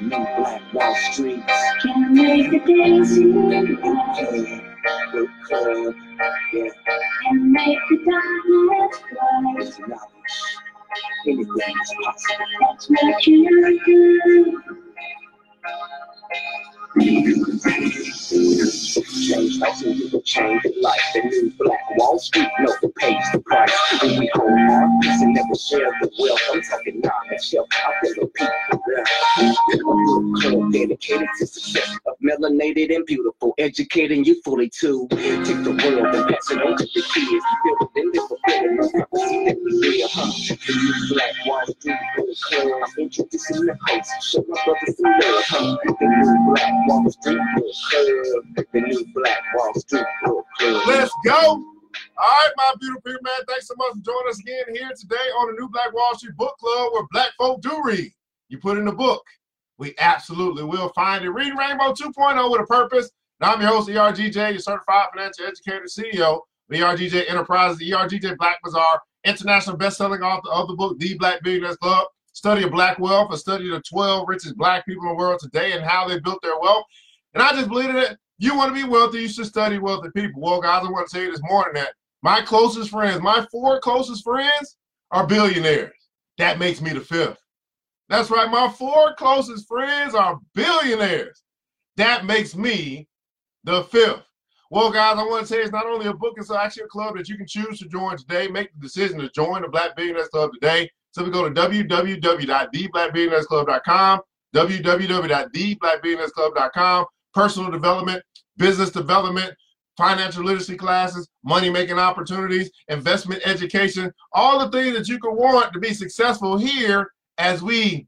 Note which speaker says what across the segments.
Speaker 1: new Black Wall Street.
Speaker 2: Can make the days seem
Speaker 1: Book club, yeah,
Speaker 2: and make the darkness bright.
Speaker 1: with knowledge. Anything is possible.
Speaker 2: That's what you do.
Speaker 1: Change and you will change your life. The new Black Wall Street never pays the price. When we hold our peace and never share the wealth, I'm talking knowledge, help out the people. Dedicated to success of melanated and beautiful, educating you fully too. Take the world and pass it on to the kids. Build it and live a better Black Wall Street club. Introducing the host, show my brothers some love, huh? The new Black Wall Street club. The new Black Wall Street club.
Speaker 3: Let's go. All right, my beautiful people, man. Thanks so much for joining us again here today on the new Black Wall Street Book Club where black folk do read. You put in the book. We absolutely will find it. Reading Rainbow 2.0 with a purpose. Now I'm your host, ERGJ, your certified financial educator, CEO of ERGJ Enterprises, the ERGJ Black Bazaar, international best-selling author of the book, The Black Billionaires Club, study of black wealth, a study of the 12 richest black people in the world today and how they built their wealth. And I just believe that you want to be wealthy, you should study wealthy people. Well, guys, I want to tell you this morning that my closest friends, my four closest friends, are billionaires. That makes me the fifth. That's right, my four closest friends are billionaires. That makes me the fifth. Well, guys, I want to you it's not only a book, it's actually a club that you can choose to join today. Make the decision to join the Black Billionaires Club today. So we go to www.theblackbillionairesclub.com, www.theblackbillionairesclub.com, personal development, business development, financial literacy classes, money making opportunities, investment education, all the things that you can want to be successful here as we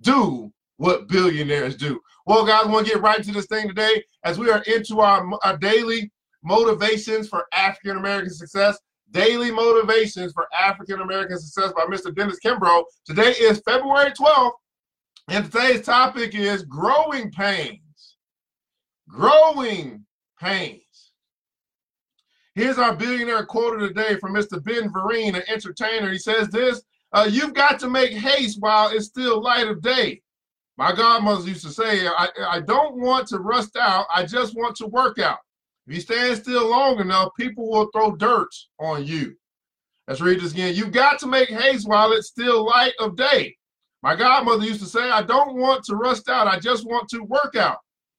Speaker 3: do what billionaires do. Well, guys, I want to get right to this thing today as we are into our, our daily motivations for African American success. Daily motivations for African American success by Mr. Dennis Kimbro. Today is February 12th, and today's topic is growing pains. Growing pains. Here's our billionaire quote of the day from Mr. Ben Vereen, an entertainer. He says this uh, You've got to make haste while it's still light of day. My godmother used to say, I, I don't want to rust out, I just want to work out. If you stand still long enough, people will throw dirt on you. Let's read this again. You've got to make haste while it's still light of day. My godmother used to say, I don't want to rust out, I just want to work out.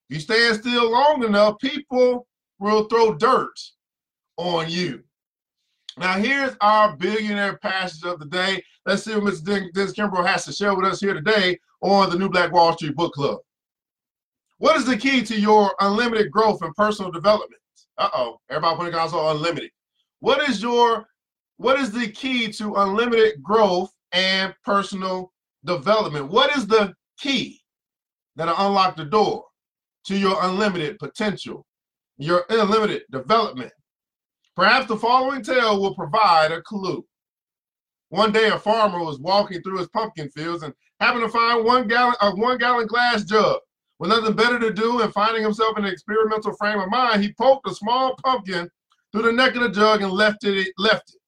Speaker 3: If you stand still long enough, people will throw dirt on you. Now, here's our billionaire passage of the day. Let's see what Mr. Dennis Kimbro has to share with us here today on the New Black Wall Street Book Club. What is the key to your unlimited growth and personal development? Uh-oh, everybody putting guys on unlimited. What is your what is the key to unlimited growth and personal development? What is the key that'll unlock the door to your unlimited potential, your unlimited development? Perhaps the following tale will provide a clue. One day, a farmer was walking through his pumpkin fields and happened to find one gallon a one gallon glass jug. With nothing better to do and finding himself in an experimental frame of mind, he poked a small pumpkin through the neck of the jug and left it. Left it.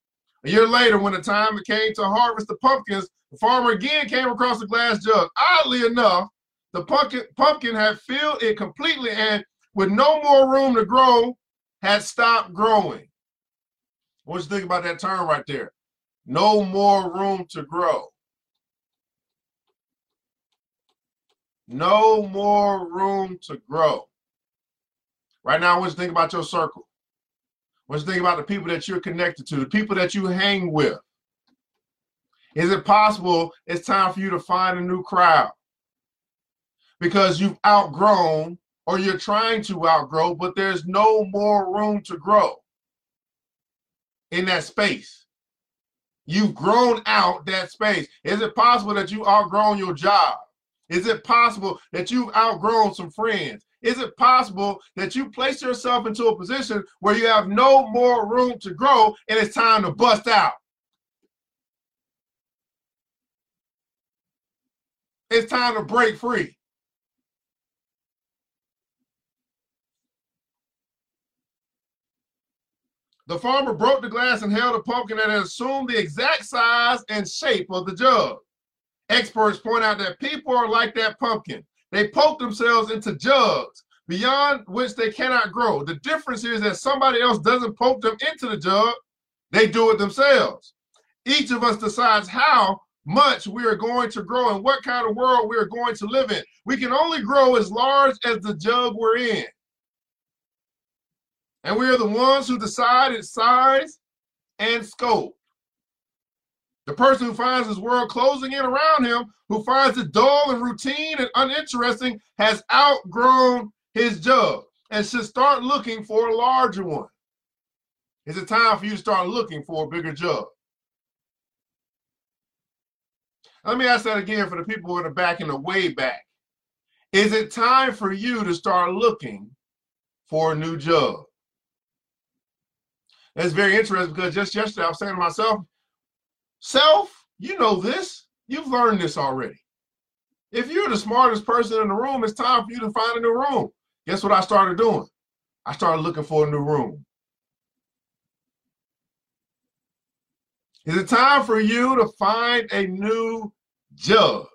Speaker 3: A year later, when the time came to harvest the pumpkins, the farmer again came across the glass jug. Oddly enough, the pumpkin pumpkin had filled it completely and, with no more room to grow, had stopped growing. What you think about that term right there? No more room to grow. No more room to grow. Right now, what you think about your circle? What you think about the people that you're connected to, the people that you hang with? Is it possible it's time for you to find a new crowd? Because you've outgrown or you're trying to outgrow, but there's no more room to grow in that space. You've grown out that space. Is it possible that you outgrown your job? Is it possible that you've outgrown some friends? Is it possible that you place yourself into a position where you have no more room to grow and it's time to bust out? It's time to break free. The farmer broke the glass and held a pumpkin that had assumed the exact size and shape of the jug. Experts point out that people are like that pumpkin. They poke themselves into jugs beyond which they cannot grow. The difference is that somebody else doesn't poke them into the jug, they do it themselves. Each of us decides how much we are going to grow and what kind of world we are going to live in. We can only grow as large as the jug we're in. And we are the ones who decide its size and scope. The person who finds his world closing in around him, who finds it dull and routine and uninteresting, has outgrown his job and should start looking for a larger one. Is it time for you to start looking for a bigger job? Let me ask that again for the people in the back and the way back. Is it time for you to start looking for a new jug? That's very interesting because just yesterday I was saying to myself, self, you know this. You've learned this already. If you're the smartest person in the room, it's time for you to find a new room. Guess what I started doing? I started looking for a new room. Is it time for you to find a new jug?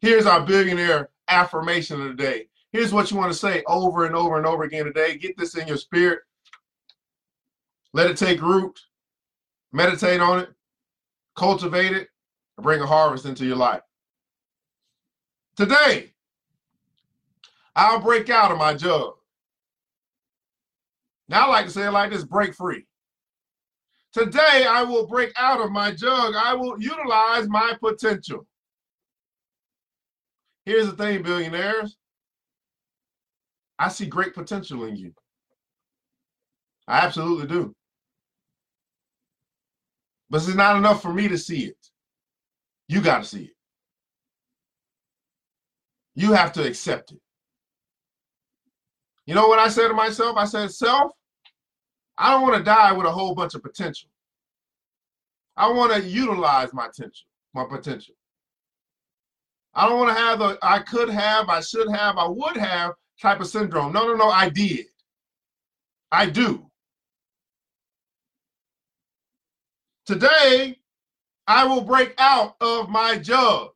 Speaker 3: Here's our billionaire affirmation of the day. Here's what you want to say over and over and over again today. Get this in your spirit. Let it take root. Meditate on it. Cultivate it. And bring a harvest into your life. Today, I'll break out of my jug. Now I like to say it like this break free. Today, I will break out of my jug. I will utilize my potential. Here's the thing, billionaires. I see great potential in you. I absolutely do. But it's not enough for me to see it. You got to see it. You have to accept it. You know what I said to myself? I said, self, I don't want to die with a whole bunch of potential. I want to utilize my potential, my potential. I don't want to have the I could have, I should have, I would have type of syndrome. No, no, no, I did. I do. Today, I will break out of my jug.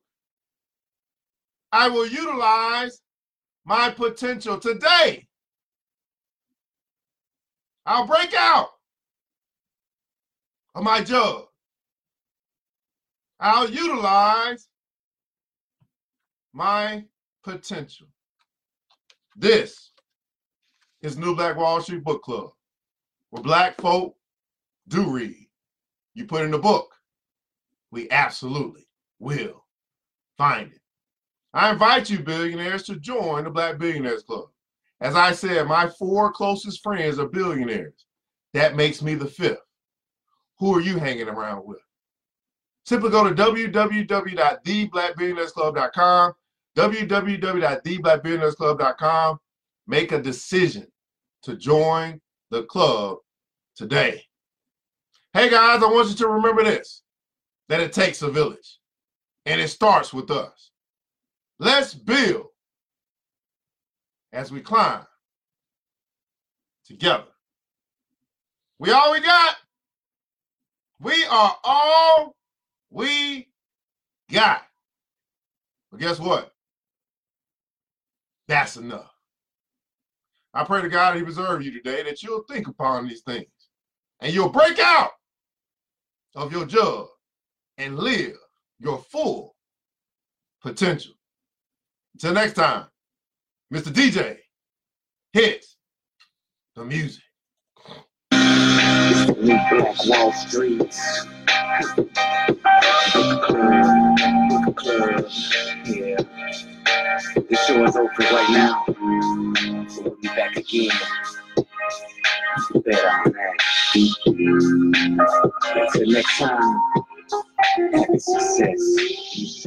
Speaker 3: I will utilize my potential today. I'll break out of my jug. I'll utilize my potential. This is New Black Wall Street Book Club, where black folk do read. You put in the book, we absolutely will find it. I invite you, billionaires, to join the Black Billionaires Club. As I said, my four closest friends are billionaires. That makes me the fifth. Who are you hanging around with? Simply go to www.theblackbillionairesclub.com, www.theblackbillionairesclub.com. Make a decision to join the club today. Hey guys, I want you to remember this that it takes a village and it starts with us. Let's build as we climb together. We all we got. We are all we got. But guess what? That's enough. I pray to God He preserve you today that you'll think upon these things and you'll break out of your jug and live your full potential. Until next time. Mr. DJ hits the music.
Speaker 1: Wall Street. Club, club, show is over right now, so we'll be back again. Bet on that. Until next time, happy success.